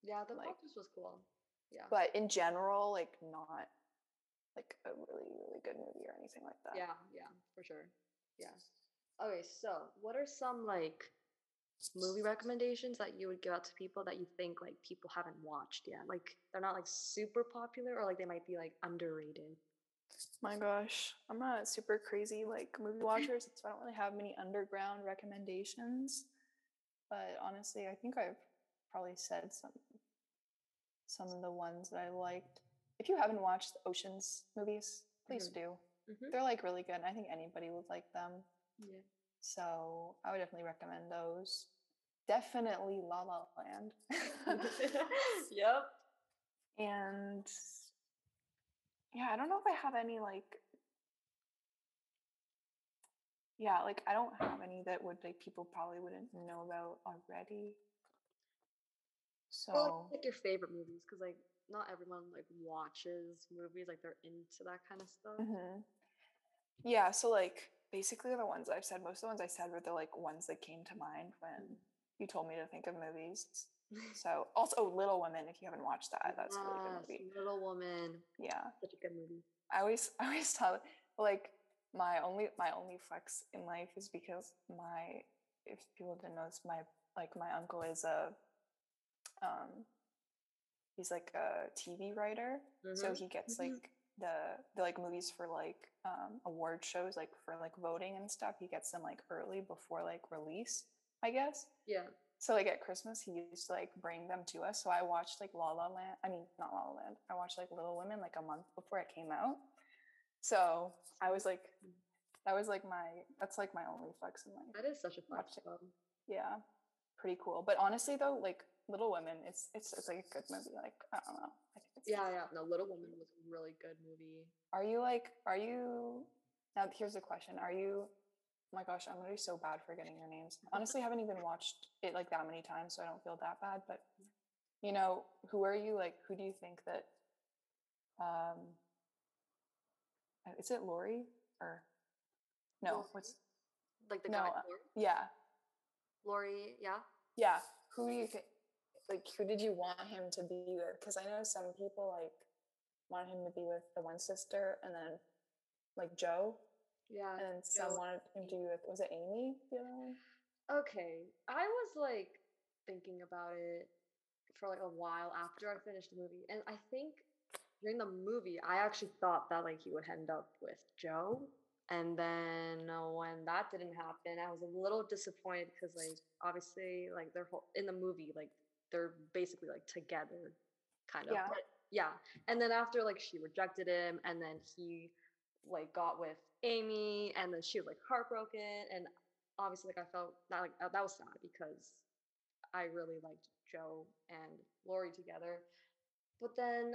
yeah, the Like- plot twist was cool. Yeah. but in general, like not like a really really good movie or anything like that. yeah, yeah, for sure. Yeah. Okay, so what are some like movie recommendations that you would give out to people that you think like people haven't watched yet? Like they're not like super popular or like they might be like underrated. My gosh, I'm not super crazy like movie watchers, so I don't really have many underground recommendations. But honestly, I think I've probably said some some of the ones that I liked. If you haven't watched the Ocean's movies, please Mhm. do. Mhm. They're like really good. and I think anybody would like them. Yeah. So I would definitely recommend those. Definitely La La Land. yep. and yeah, I don't know if I have any like yeah, like I don't have any that would like people probably wouldn't know about already. So Or like, like your favorite movies, because like not everyone like watches movies, like they're into that kind of stuff. Mhm. Yeah, so like basically the ones I've said, most of the ones I said were the like ones that came to mind when you told me to think of movies. So also Little Women, if you haven't watched that, that's a really good movie. Little Woman, Yeah. such a good movie. I always I always tell like my only my only flex in life is because my if people didn't know this, my like my uncle is a um he's like a TV writer. So Mhm. he gets Mhm. like the the like movies for like um award shows like for like voting and stuff. He gets them like early before like release, I guess. Yeah. So like at Christmas, he used to like bring them to us. So I watched like La La Land. I mean, not La La Land. I watched like Little Women like a month before it came out. So I was like, that was like my that's like my only flex in life. That is such a Watch it. Yeah, pretty cool. But honestly, though, like Little Women, it's it's it's like a good movie. Like I don't know. I think it's Yeah, yeah. No, Little Woman was a really good movie. Are you like? Are you? Now here's the question: Are you? Oh my gosh, I'm gonna be so bad for getting your names. Honestly, I haven't even watched it like that many times, so I don't feel that bad. But you know, who are you? Like, who do you think that? Um, is it Laurie or no? What's Like the No, guy uh, yeah, Laurie, yeah. yeah. Who do you think? Like, who did you want him to be with? Because I know some people like want him to be with the one sister, and then like Jo, Yeah. and then some wanted him to be with was it Amy? The other one. Okay. I was like thinking about it for like a while after I finished the movie. And I think during the movie, I actually thought that like he would end up with Jo. And then when that didn't happen, I was a little disappointed because like obviously like they're whole, in the movie like they're basically like together, kind of. Yeah. But yeah. And then after like she rejected him, and then he like got with Amy, and then she was like heartbroken, and obviously like I felt that like uh, that was sad because I really liked Jo and Laurie together. But then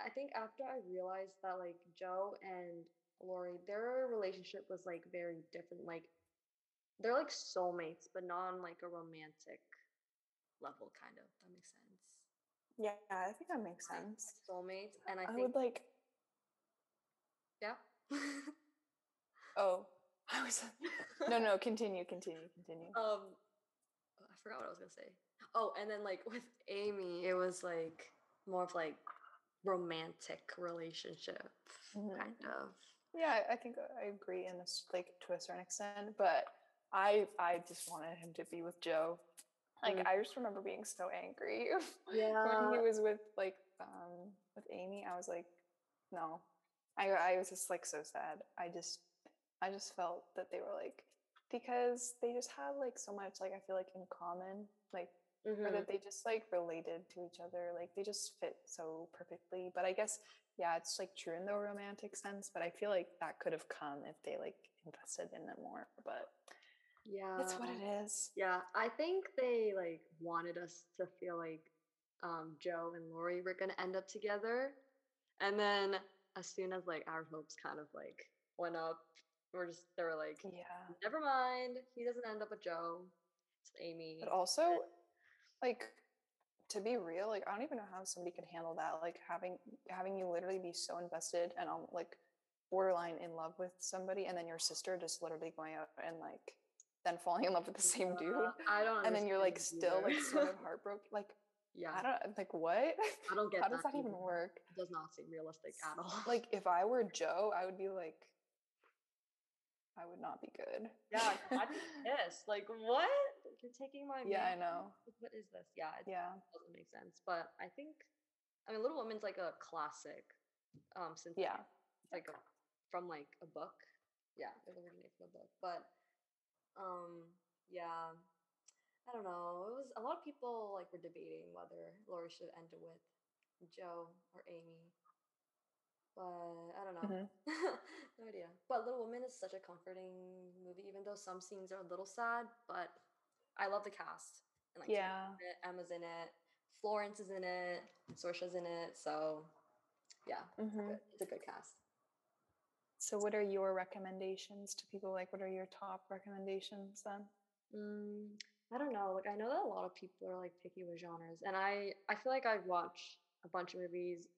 I think after I realized that like Jo and Laurie, their relationship was like very different. Like they're like soulmates, but not on like a romantic level, kind of. That makes sense. Yeah, I think that makes sense. Soulmates, and I, I, would like. yeah. Oh, I was. no, no. Continue, continue, continue. Um, I forgot what I was gonna say. Oh, and then like with Amy, it was like more of like romantic relationship, Mhm. kind of. Yeah, I I think I agree in this, like to a certain extent, but I I just wanted him to be with Jo. Like Mm. I just remember being so angry when he was with like um with Amy. I was like, no, I I was just like so sad. I just I just felt that they were like because they just have like so much like I feel like in common like or Mhm. that they just like related to each other like they just fit so perfectly but i guess yeah it's like true in the romantic sense but i feel like that could have come if they like invested in it more but Yeah. it's what it is Yeah, I think they like wanted us to feel like um Jo and Laurie were gonna end up together. And then as soon as like our hopes kind of like went up, we're just they were like, yeah never mind, he doesn't end up with Jo. It's Amy. but also like to be real like i don't even know how somebody could handle that like having having you literally be so invested and um, like borderline in love with somebody and then your sister just literally going out and like then falling in love with the same dude I don't and then you're like still like sort of heartbroken like yeah, I don't like what? I don't get How does that that even work? it does not seem realistic at all. Like if I were Jo, I would be like I would not be good. Yeah, I'd be pissed. Like, what? You're taking my yeah, I know. What is this? Yeah, it Yeah. doesn't make sense. But I think, I mean, Little Women's like a classic. Um, since Yeah. it's like a, from like a book. Yeah, it originated from a book. But, um, yeah, I don't know. It was a lot of people like were debating whether Laurie should end it with Jo or Amy. But I don't know. Mhm. no idea. But Little Women is such a comforting movie, even though some scenes are a little sad. But I love the cast. And like Yeah. Tina's in it, Emma's in it, Florence is in it, Saoirse's in it. So yeah, it's, Mhm. good. it's a good cast. So, what are your recommendations to people? Like, what are your top recommendations then? Mm, I don't know. Like I know that a lot of people are like picky with genres, and I I feel like I watch a bunch of movies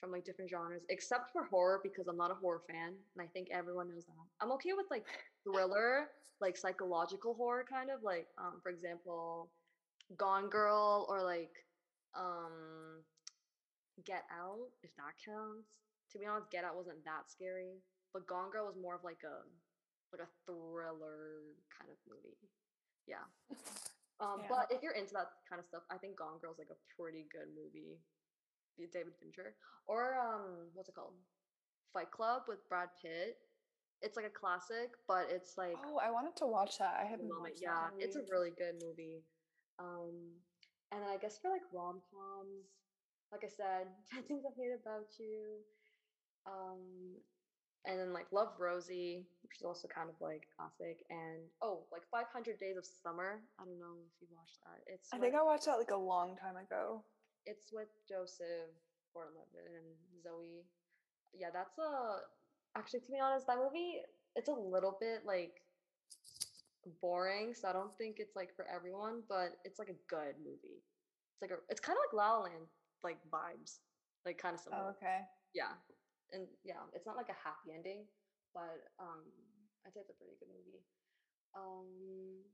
from like different genres, except for horror because I'm not a horror fan, and I think everyone knows that. I'm okay with like thriller, like psychological horror, kind of like um for example, Gone Girl or like um Get Out, if that counts. To be honest, Get Out wasn't that scary, but Gone Girl was more of like a like a thriller kind of movie. Yeah. Um, Yeah. but if you're into that kind of stuff, I think Gone Girl is like a pretty good movie. David Fincher. Or um what's it called? Fight Club with Brad Pitt. It's like a classic, but it's like Oh, I wanted to watch that. I haven't moment. Yeah, it's a really good movie. Um, and then I guess for like rom coms, like I said, Ten Things I Hate About You. Um, and then like Love Rosie, which is also kind of like classic. And oh, like 500 Days of Summer. I don't know if you watched that. It's I with, think I watched that like a long time ago. it's with Joseph Gordon-Levitt and Zooey. Yeah, that's a actually to be honest, that movie it's a little bit like boring, so I don't think it's like for everyone, but it's like a good movie. It's like a it's kind of like La La Land like vibes, like kind of similar. Oh, okay. Yeah, and yeah, it's not like a happy ending, but um, I'd say it's a pretty good movie. Um,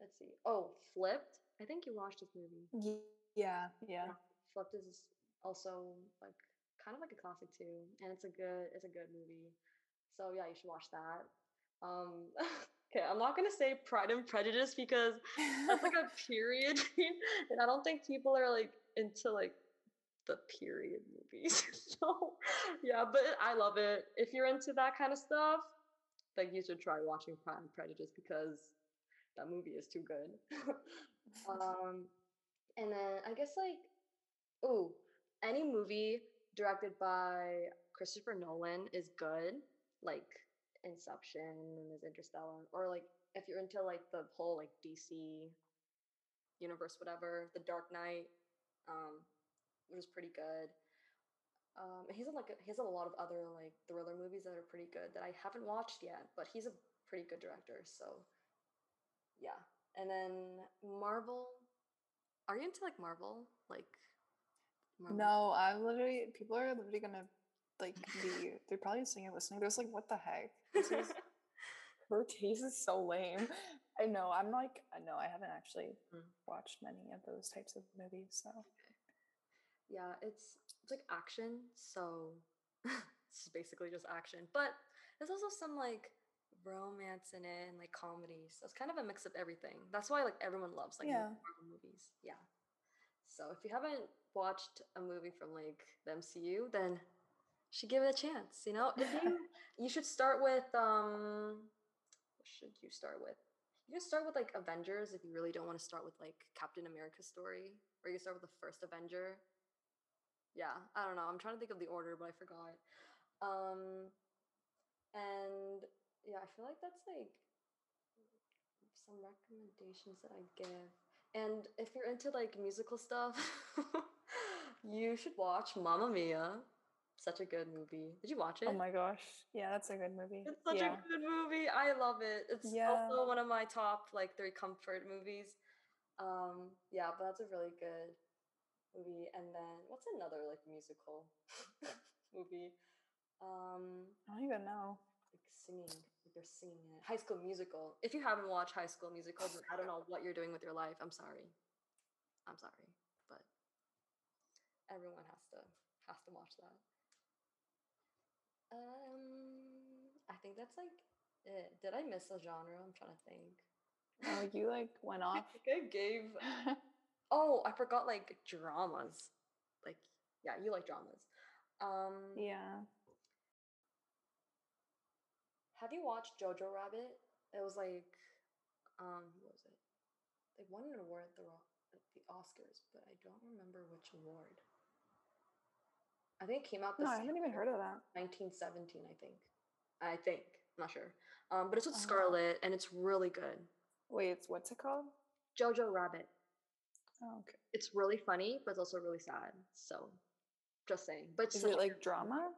let's see. Oh, Flipped. I think you watched this movie. Ye- Yeah, yeah. Flipped is also like kind of like a classic too, and it's a good it's a good movie. So yeah, you should watch that. Um, okay, I'm not gonna say Pride and Prejudice because that's like a period, and I don't think people are like into like the period movies. so yeah, but I love it. If you're into that kind of stuff, like you should try watching Pride and Prejudice because that movie is too good. um, and then I guess like, oh, any movie directed by Christopher Nolan is good, like Inception and his Interstellar, or like if you're into like the whole like DC universe, whatever, The Dark Knight, um, which is pretty good. Um, he's in like a, he has a lot of other like thriller movies that are pretty good that I haven't watched yet, but he's a pretty good director. So yeah, and then Marvel. Are you into like Marvel? Like Marvel? No, I'm literally people are literally gonna like be they're probably sitting here listening. They're just like, what the heck? This is her taste is so lame. I know. I'm like, I know. I haven't actually Mm. watched many of those types of movies. So yeah, it's it's like action, so it's basically just action. But there's also some like romance in it and like comedy. So it's kind of a mix of everything. That's why like everyone loves like Yeah. Marvel movies. Yeah. So if you haven't watched a movie from like the MCU, then should give it a chance. You know, if you you should start with um, what should you start with? You can start with like Avengers if you really don't want to start with like Captain America's story, or you can start with the first Avenger. Yeah, I don't know. I'm trying to think of the order, but I forgot. Um, and yeah, I feel like that's like some recommendations that I give. And if you're into like musical stuff, you should watch Mamma Mia. Such a good movie. Did you watch it? Oh my gosh. Yeah, that's a good movie. It's such yeah. a good movie. I love it. It's Yeah. also one of my top like three comfort movies. Um, yeah, but that's a really good movie. And then what's another like musical movie? Um, I don't even know. like singing, like they're singing it. High School Musical. If you haven't watched High School Musical, I don't know what you're doing with your life. I'm sorry. I'm sorry, but everyone has to has to watch that. Um, I think that's like it. Did I miss a genre? I'm trying to think. Oh, you like went off. I think I gave. Oh, I forgot like dramas. Like, yeah, you like dramas. Um, yeah. have you watched Jojo Rabbit? It was like, um, what was it? They won an award at the at the Oscars, but I don't remember which award. I think it came out. The No, I haven't even heard of that. 1917, I think. I think. I'm not sure. Um, but it's with Oh. Scarlett, and it's really good. Wait, it's what's it called? Jojo Rabbit. Oh, okay. It's really funny, but it's also really sad. So, just saying. But it's Is such it like drama?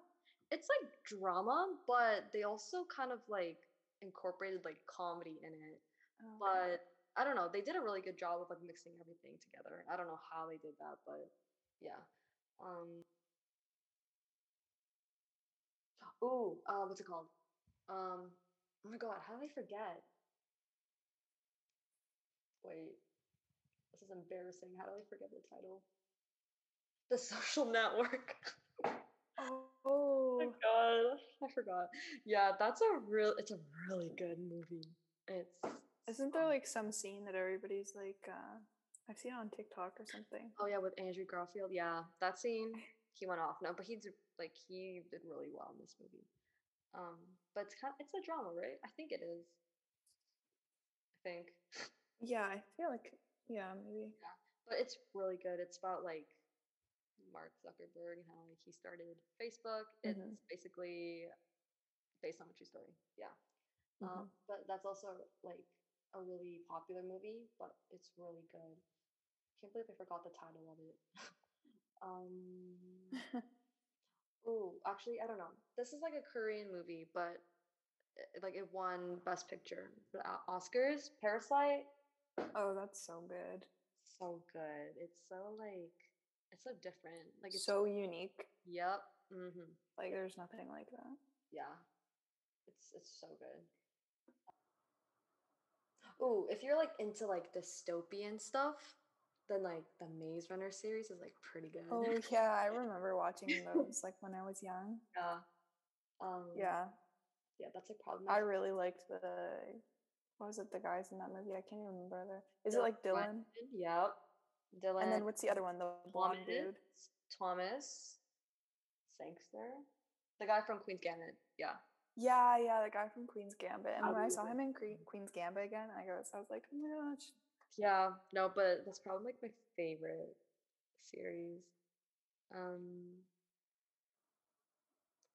It's like drama, but they also kind of like incorporated like comedy in it. Oh. But I don't know. They did a really good job of like mixing everything together. I don't know how they did that, but yeah. Um. Ooh, uh, what's it called? Um. Oh my god, how did I forget? Wait, is embarrassing. How do I forget the title? The Social Network. Oh, my god, I forgot. Yeah, that's a real. It's a really good movie. It's. isn't there like some scene that everybody's like? uh I've seen it on TikTok or something. Oh yeah, with Andrew Garfield. Yeah, that scene he went off. No, but he's like he did really well in this movie. Um, but it's kind. it's a drama, right? I think it is. I think, Yeah, I feel like yeah, maybe. Yeah, but it's really good. It's about like Mark Zuckerberg and how like he started Facebook. It's Mhm. basically based on a true story. Yeah. Mhm. Um, but that's also like a really popular movie, but it's really good. I can't believe I forgot the title of it. um, oh, actually, I don't know. This is like a Korean movie, but uh, like it won Best Picture for the Oscars. Parasite, oh, that's so good. so good. It's so like it's so different. Like it's so unique. Yep. Mm-hmm. Like there's nothing like that. Yeah. It's it's so good. Oh, if you're like into like dystopian stuff, then like the Maze Runner series is like pretty good. Oh yeah, I remember watching those like when I was young. yeah. Um, Yeah, Yeah, that's like probably. I really liked the what was it? The guys in that movie. I can't even remember. The, is it like Dylan? Yep. Dylan. And then what's the other one? The blonde Thomas, dude. Thomas Sangster, the guy from Queen's Gambit. Yeah. Yeah, yeah, the guy from Queen's Gambit. And I when I saw like him in Queen- Queen's Gambit again, I goes, I was like, oh my gosh. Yeah. No, but that's probably like my favorite series. Um.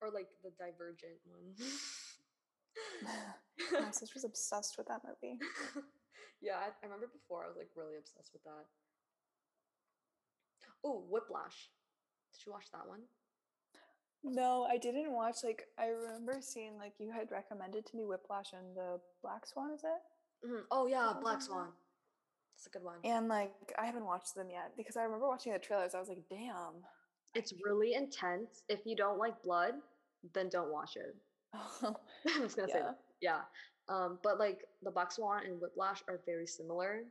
Or like the Divergent one. My sister's obsessed with that movie. yeah, I, I remember before I was like really obsessed with that. Oh, Whiplash. Did you watch that one? No, I didn't watch. Like, I remember seeing like you had recommended to me Whiplash and the Black Swan. Is it? Mhm. Oh yeah, Black? Swan. That's a good one. And like, I haven't watched them yet because I remember watching the trailers. I was like, damn. It's really intense. If you don't like blood, then don't watch it. I'm just gonna say yeah. that. Yeah. Um, but like the Black Swan and Whiplash are very similar.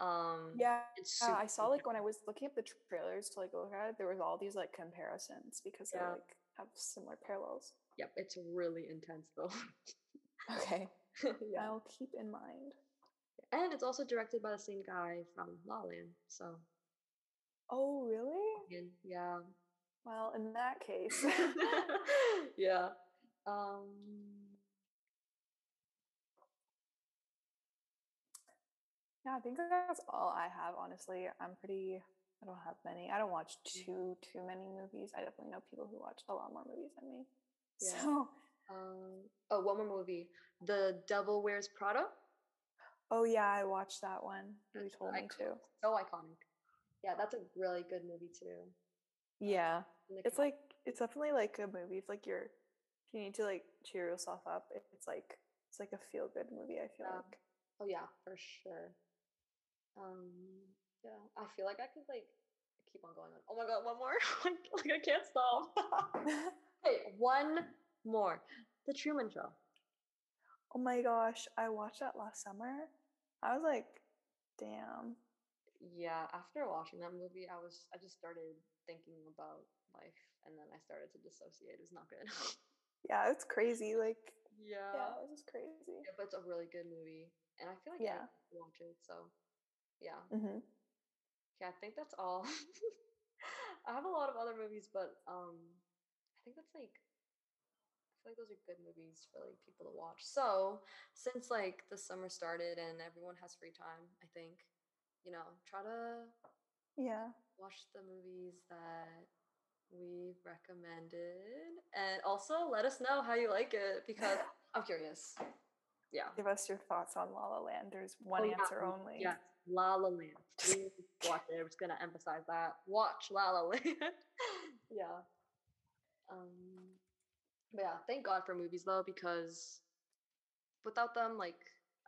Um, Yeah. Yeah, I saw like when I was looking at the trailers to like look at it, there was all these like comparisons because they like have similar parallels. Yep, it's really intense though. Okay, yeah. I'll keep in mind. And it's also directed by the same guy from La La Land. So Oh, really? yeah. Well, in that case, yeah. Um yeah, I think that's all I have. Honestly, I'm pretty. I don't have many. I don't watch too too many movies. I definitely know people who watch a lot more movies than me. Yeah. So, um oh one more movie. The Devil Wears Prada. oh yeah, I watched that one. You told me iconic. to. So iconic. Yeah, that's a really good movie too. Yeah, it's like it's definitely like a movie. It's like you're, if you need to like cheer yourself up, it's like it's like a feel good movie. I feel Yeah. like. Oh yeah, for sure. Um, yeah, I feel like I could like keep on going. On. Oh my god, one more! like, like I can't stop. hey, one more. The Truman Show. oh my gosh, I watched that last summer. I was like, damn. Yeah, after watching that movie, I was I just started thinking about life, and then I started to dissociate. It was not good. Yeah, it's crazy. Like Yeah. Yeah, was just crazy. Yeah, but it's a really good movie, and I feel like Yeah. yeah, watch it. So, yeah, mm-hmm. yeah. I think that's all. I have a lot of other movies, but um, I think that's like I feel like those are good movies for like people to watch. So since like the summer started and everyone has free time, I think you know try to Yeah. watch the movies that we recommended, and also let us know how you like it because I'm curious. Yeah. Give us your thoughts on La La Land. There's one Oh, yeah, answer only. Yes, La La Land. Please watch it. I'm just gonna emphasize that. Watch La La Land. yeah. Um. But yeah, thank God for movies though, because without them, like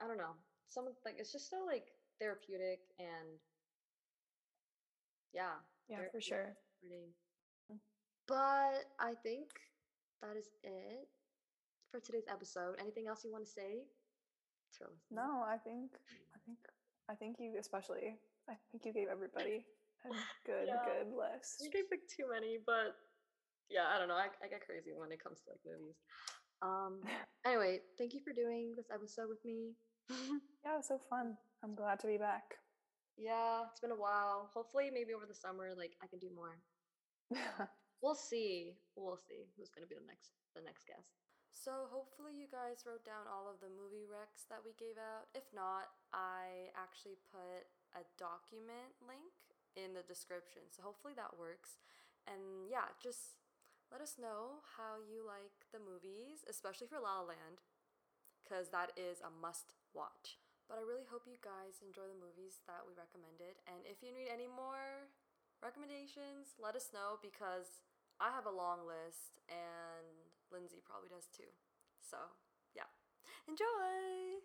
I don't know, some like it's just so like therapeutic and yeah, Yeah, for sure. comforting. Mm. But I think that is it for today's episode. Anything else you want to say? to our listeners? No, I think I think I think you especially I think you gave everybody a good Yeah. good list. You gave like too many, but yeah, I don't know. I, I get crazy when it comes to like movies. Um. Anyway, thank you for doing this episode with me. Yeah, it was so fun. I'm glad to be back. yeah, it's been a while. Hopefully, maybe over the summer, like I can do more. We'll see. We'll see who's gonna be the next the next guest. So hopefully you guys wrote down all of the movie recs that we gave out. If not, I actually put a document link in the description. So hopefully that works. And yeah, just let us know how you like the movies, especially for La La Land, because that is a must watch. But I really hope you guys enjoy the movies that we recommended. And if you need any more recommendations, let us know because I have a long list and Lindsay probably does too. So, yeah. Enjoy!